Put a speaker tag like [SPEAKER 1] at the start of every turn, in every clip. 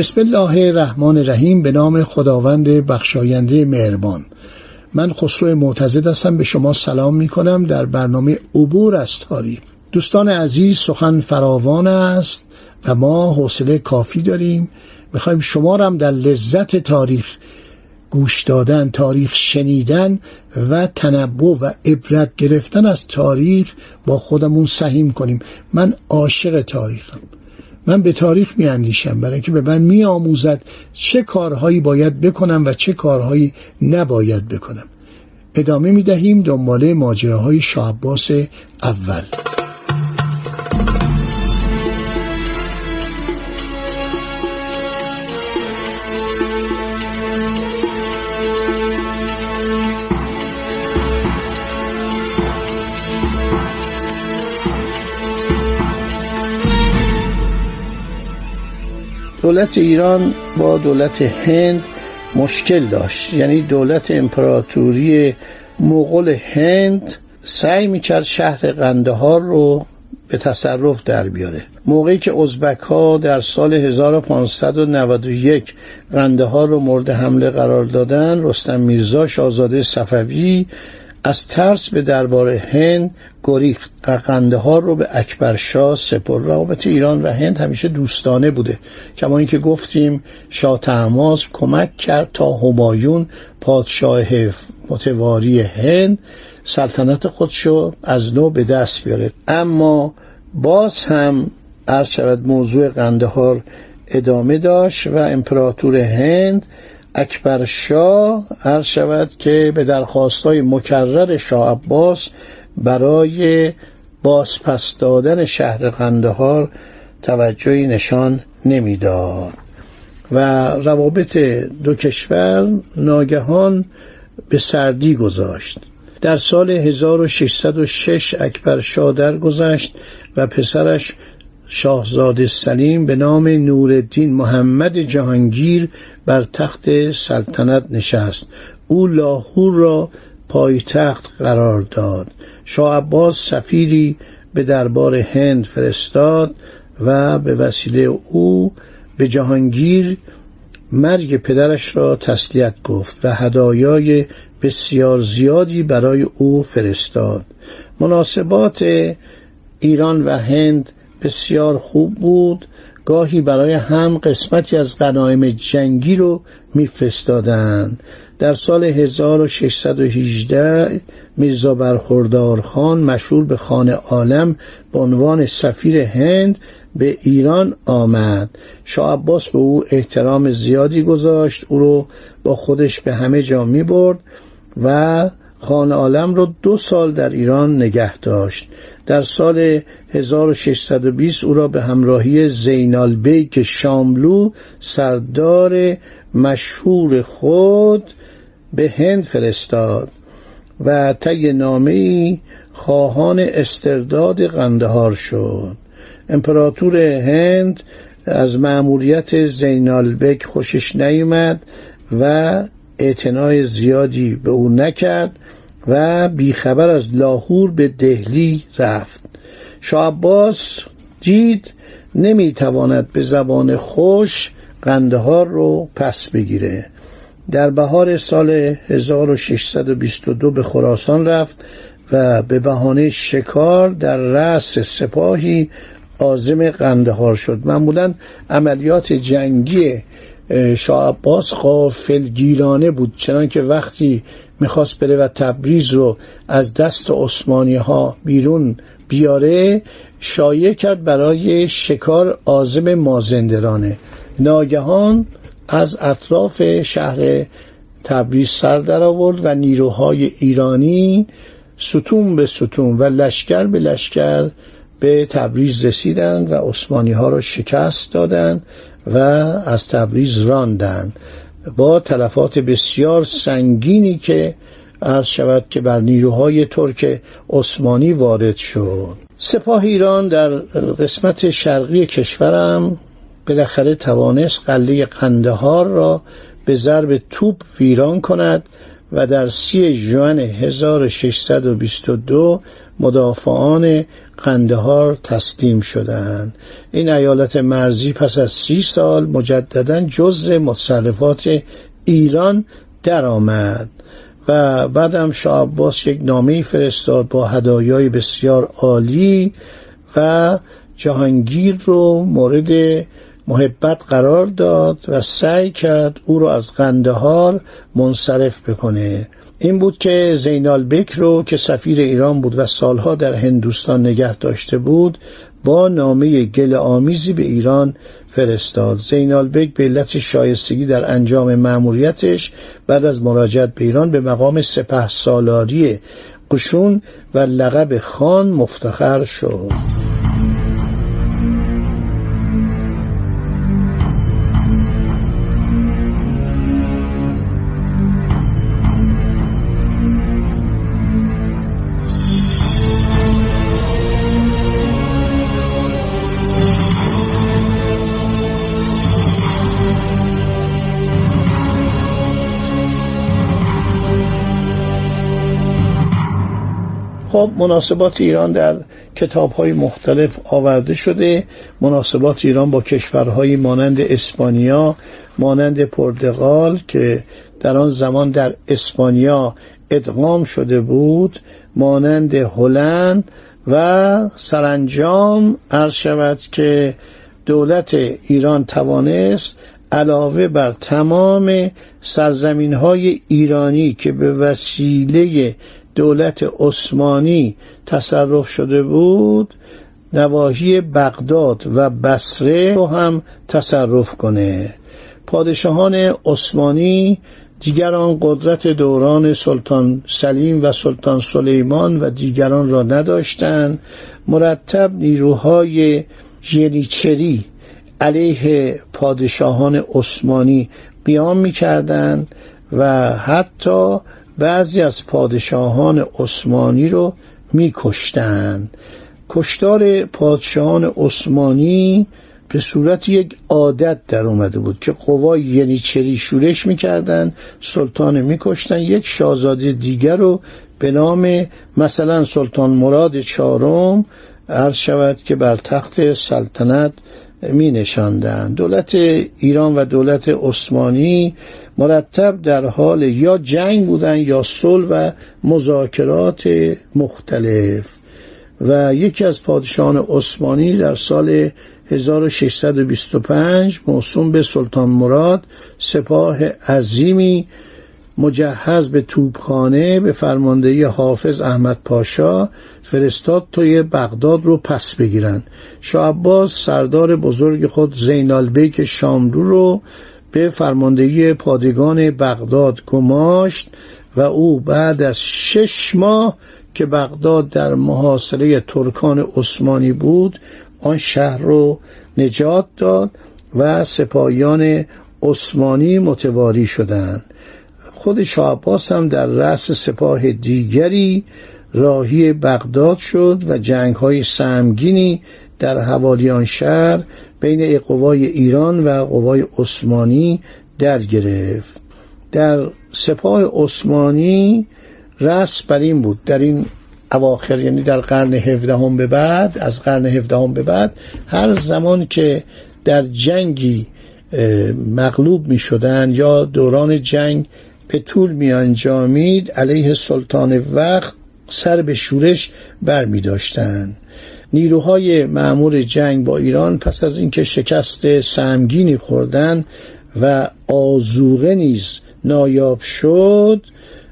[SPEAKER 1] بسم الله الرحمن الرحیم به نام خداوند بخشاینده مهربان. من خسرو معتزد هستم به شما سلام می کنم در برنامه عبور از تاریخ. دوستان عزیز سخن فراوان است و ما حوصله کافی داریم. می‌خوایم شما هم در لذت تاریخ گوش دادن تاریخ شنیدن و تنبع و عبرت گرفتن از تاریخ با خودمون سهیم کنیم. من عاشق تاریخم. من به تاریخ می اندیشم برای اینکه به من می آموزد چه کارهایی باید بکنم و چه کارهایی نباید بکنم. ادامه می دهیم دنباله ماجراهای شاه اول. دولت ایران با دولت هند مشکل داشت. یعنی دولت امپراتوری مغول هند سعی می‌کرد شهر قندهار رو به تصرف در بیاره. موقعی که ازبک ها در سال 1591 قندهار رو مورد حمله قرار دادن رستم میرزا شاهزاده صفوی از ترس به دربار هند گریخت. و ها رو به اکبرشاه سپر روابط ایران و هند همیشه دوستانه بوده. کما اینکه گفتیم شاه تحماس کمک کرد تا همایون پادشاه متواری هند سلطنت خودشو از نو به دست بیاره. اما باز هم عرض شود موضوع قندهار ادامه داشت و امپراتور هند اکبر شاه عرض شود که به درخواستای مکرر شاه عباس برای بازپس دادن شهر قندهار توجهی نشان نمی‌داد. و روابط دو کشور ناگهان به سردی گذاشت. در سال 1606 اکبر شاه درگذشت و پسرش شاهزاده سلیم به نام نورالدین محمد جهانگیر بر تخت سلطنت نشست. او لاهور را پایتخت قرار داد. شاه عباس سفیری به دربار هند فرستاد و به وسیله او به جهانگیر مرگ پدرش را تسلیت گفت و هدایای بسیار زیادی برای او فرستاد. مناسبات ایران و هند بسیار خوب بود. گاهی برای هم قسمتی از غنایم جنگی رو میفرستادند. در سال 1618 میرزا برخوردار خان مشهور به خان عالم به عنوان سفیر هند به ایران آمد. شاه عباس به او احترام زیادی گذاشت. او رو با خودش به همه جا می برد و خان عالم رو دو سال در ایران نگه داشت. در سال 1620 او را به همراهی زینال بیک شاملو سردار مشهور خود به هند فرستاد و طی نامه خواهان استرداد قندهار شد. امپراتور هند از مأموریت زینالبک خوشش نیامد و اعتنای زیادی به او نکرد. و بیخبر از لاهور به دهلی رفت. شاه عباس دید نمی‌تواند به زبان خوش قندهار رو پس بگیره. در بهار سال 1622 به خراسان رفت و به بهانه شکار در رأس سپاهی عازم قندهار شد. معمولا عملیات جنگی شاه عباس غافلگیرانه بود چنانکه وقتی می‌خواست بره و تبریز رو از دست عثمانی ها بیرون بیاره شایع کرد برای شکار آزم مازندرانه. ناگهان از اطراف شهر تبریز سر در آورد و نیروهای ایرانی ستون به ستون و لشکر به لشکر به تبریز رسیدند و عثمانی ها را شکست دادند و از تبریز راندند با تلفات بسیار سنگینی که عرض شود که بر نیروهای ترک عثمانی وارد شد. سپاه ایران در قسمت شرقی کشورم بالاخره توانست قله قندهار را به ضرب توپ ویران کند و در سی ژوئن 1622 مدافعان قندهار تسلیم شدند این ایالت مرزی پس از سی سال مجددا جزء متصرفات ایران درآمد. و بعدم شاه عباس یک نامه فرستاد با هدایای بسیار عالی و جهانگیر رو مورد محبت قرار داد و سعی کرد او را از قندهار منصرف بکنه. این بود که زینال بک رو که سفیر ایران بود و سالها در هندوستان نگه داشته بود با نامه گل آمیزی به ایران فرستاد. زینال بک به علت شایستگی در انجام مأموریتش بعد از مراجعت به ایران به مقام سپه سالاری قشون و لقب خان مفتخر شد. خب مناسبات ایران در کتاب های مختلف آورده شده. مناسبات ایران با کشورهایی مانند اسپانیا مانند پرتغال که در آن زمان در اسپانیا ادغام شده بود مانند هلند و سرانجام عرض شود که دولت ایران توانست علاوه بر تمام سرزمین های ایرانی که به وسیله دولت عثمانی تصرف شده بود نواحی بغداد و بصره رو هم تصرف کنه. پادشاهان عثمانی دیگران قدرت دوران سلطان سلیم و سلطان سلیمان و دیگران را نداشتند. مرتب نیروهای ژنیچری علیه پادشاهان عثمانی قیام می‌کردند و حتی بعضی از پادشاهان عثمانی رو میکشتند. کشتار پادشاهان عثمانی به صورت یک عادت در اومده بود که قوای یعنی چری شورش می‌کردن سلطان میکشتن. یک شاهزاده دیگر رو به نام مثلا سلطان مراد چهارم عرض شود که بر تخت سلطنت می نشاندن. دولت ایران و دولت عثمانی مرتب در حال یا جنگ بودن یا صلح و مذاکرات مختلف و یکی از پادشاهان عثمانی در سال 1625 موسوم به سلطان مراد سپاه عظیمی مجهز به توپخانه به فرماندهی حافظ احمد پاشا فرستاد توی بغداد رو پس بگیرن. شاه عباس سردار بزرگ خود زینال بیک شاملو رو به فرماندهی پادگان بغداد گماشت و او بعد از شش ماه که بغداد در محاصره ترکان عثمانی بود آن شهر رو نجات داد و سپاهیان عثمانی متواری شدند. خود شاه هم در رأس سپاه دیگری راهی بغداد شد و جنگ های سمگینی در حوالی شهر بین قوای ایران و قوای عثمانی در گرفت. در سپاه عثمانی رأس بر این بود در این اواخر یعنی در قرن هفدهم به بعد از قرن هفدهم به بعد هر زمان که در جنگی مغلوب می شدن یا دوران جنگ به طول می انجامید علیه سلطان وقت سر به شورش بر می داشتن. نیروهای معمور جنگ با ایران پس از اینکه شکست سمگینی خوردن و آزوغه نیز نایاب شد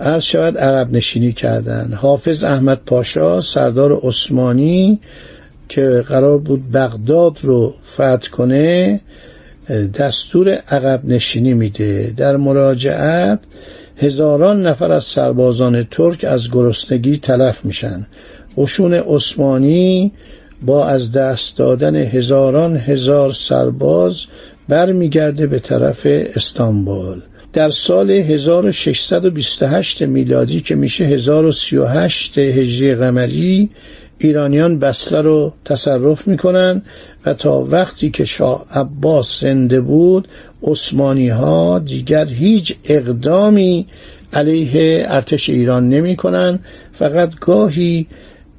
[SPEAKER 1] عرض شود عرب نشینی کردن حافظ احمد پاشا سردار عثمانی که قرار بود بغداد رو فتح کنه دستور عقب نشینی میده. در مراجعت هزاران نفر از سربازان ترک از گرسنگی تلف میشن. قشون عثمانی با از دست دادن هزاران هزار سرباز برمیگرده به طرف استانبول. در سال 1628 میلادی که میشه 1038 هجری قمری ایرانیان بسله رو تصرف می‌کنن و تا وقتی که شاه عباس زنده بود عثمانی ها دیگر هیچ اقدامی علیه ارتش ایران نمی کنن فقط گاهی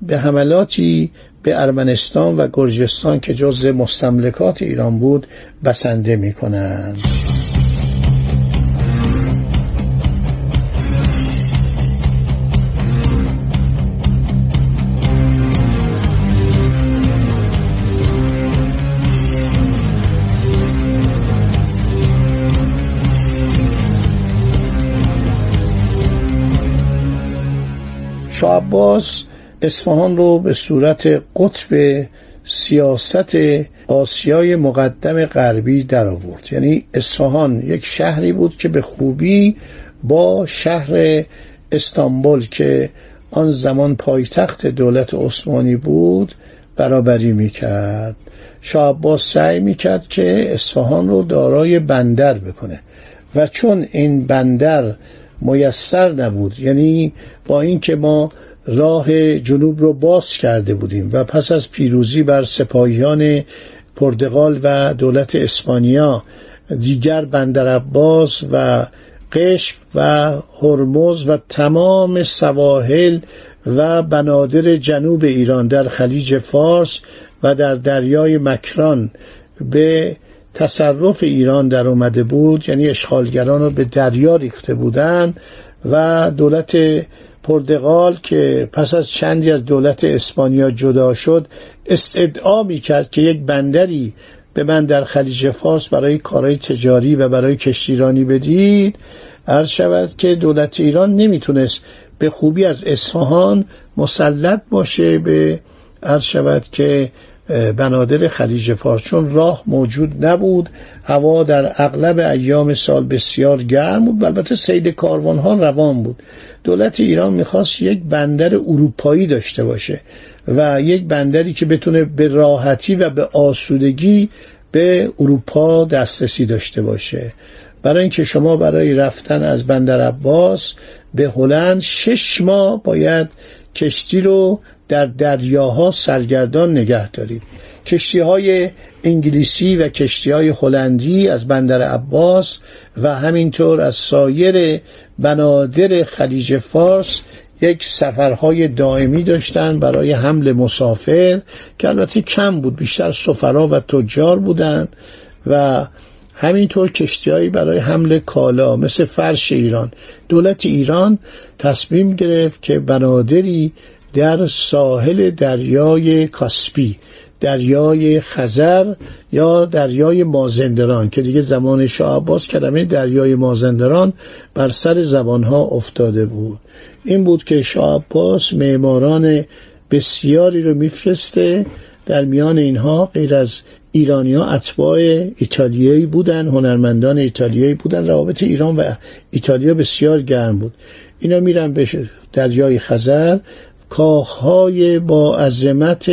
[SPEAKER 1] به حملاتی به ارمنستان و گرجستان که جز مستملکات ایران بود بسنده می کنند. شاه اصفهان رو به صورت قطب سیاست آسیای مقدم غربی در آورد. یعنی اصفهان یک شهری بود که به خوبی با شهر استانبول که آن زمان پایتخت دولت عثمانی بود برابری می‌کرد. شاه عباس سعی می‌کرد که اصفهان رو دارای بندر بکنه و چون این بندر میسر نبود. یعنی با اینکه ما راه جنوب رو باز کرده بودیم و پس از پیروزی بر سپاهیان پرتغال و دولت اسپانیا دیگر بندر عباس و قشم و هرمز و تمام سواحل و بنادر جنوب ایران در خلیج فارس و در دریای مکران به تصرف ایران در اومده بود یعنی اشغالگران رو به دریا ریخته بودند و دولت پرتغال که پس از چندی از دولت اسپانیا جدا شد استدعا می کرد که یک بندری به من در خلیج فارس برای کارهای تجاری و برای کشتیرانی بدید. عرض شود که دولت ایران نمی‌تونست به خوبی از اصفهان مسلط باشه به عرض شود که بنادر خلیج فارس. چون راه موجود نبود هوا در اغلب ایام سال بسیار گرم بود. البته سید کاروان ها روان بود. دولت ایران می‌خواست یک بندر اروپایی داشته باشه و یک بندری که بتونه به راحتی و به آسودگی به اروپا دسترسی داشته باشه. برای اینکه شما برای رفتن از بندر عباس به هلند شش ماه باید کشتی رو در دریاها سرگردان نگه دارید. کشتی های انگلیسی و کشتی های هلندی از بندر عباس و همینطور از سایر بنادر خلیج فارس یک سفرهای دائمی داشتن برای حمل مسافر که البته کم بود بیشتر سفرا و تجار بودند و همینطور کشتیهایی برای حمل کالا مثل فرش ایران. دولت ایران تصمیم گرفت که بنادری در ساحل دریای کاسپی دریای خزر یا دریای مازندران که دیگه زمان شاه عباس کلمه دریای مازندران بر سر زبانها افتاده بود. این بود که شاه عباس معماران بسیاری رو میفرسته. در میان اینها غیر از ایرانی ها اتباع ایتالیایی بودن هنرمندان ایتالیایی بودن روابط ایران و ایتالیا بسیار گرم بود. اینا میرن به دریای خزر کاخهای با عظمت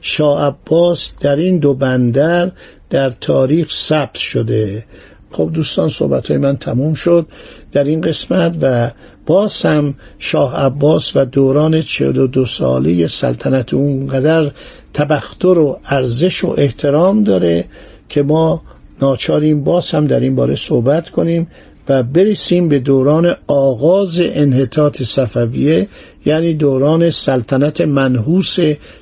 [SPEAKER 1] شاه عباس در این دو بندر در تاریخ ثبت شده. خب دوستان صحبت های من تموم شد در این قسمت و باز هم شاه عباس و دوران 42 ساله سلطنت اونقدر تبختر و ارزش و احترام داره که ما ناچاریم باز هم در این باره صحبت کنیم. و برسیم به دوران آغاز انحطاط صفویه یعنی دوران سلطنت منحوس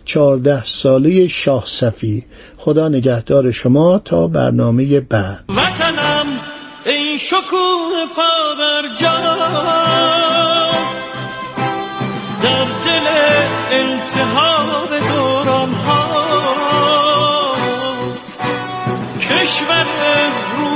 [SPEAKER 1] چهارده ساله شاه صفی. خدا نگهدار شما تا برنامه بعد.
[SPEAKER 2] وطنم ای شکوه پا در دل التهاب دوران ها کشور روزهای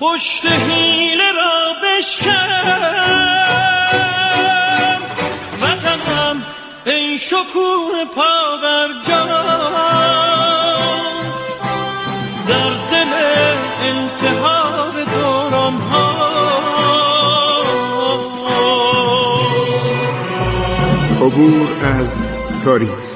[SPEAKER 2] پشت حیله را بشکن وطنم ای شکوه پا بر در دل انتحار دوران ها
[SPEAKER 3] عبور از تاریخ.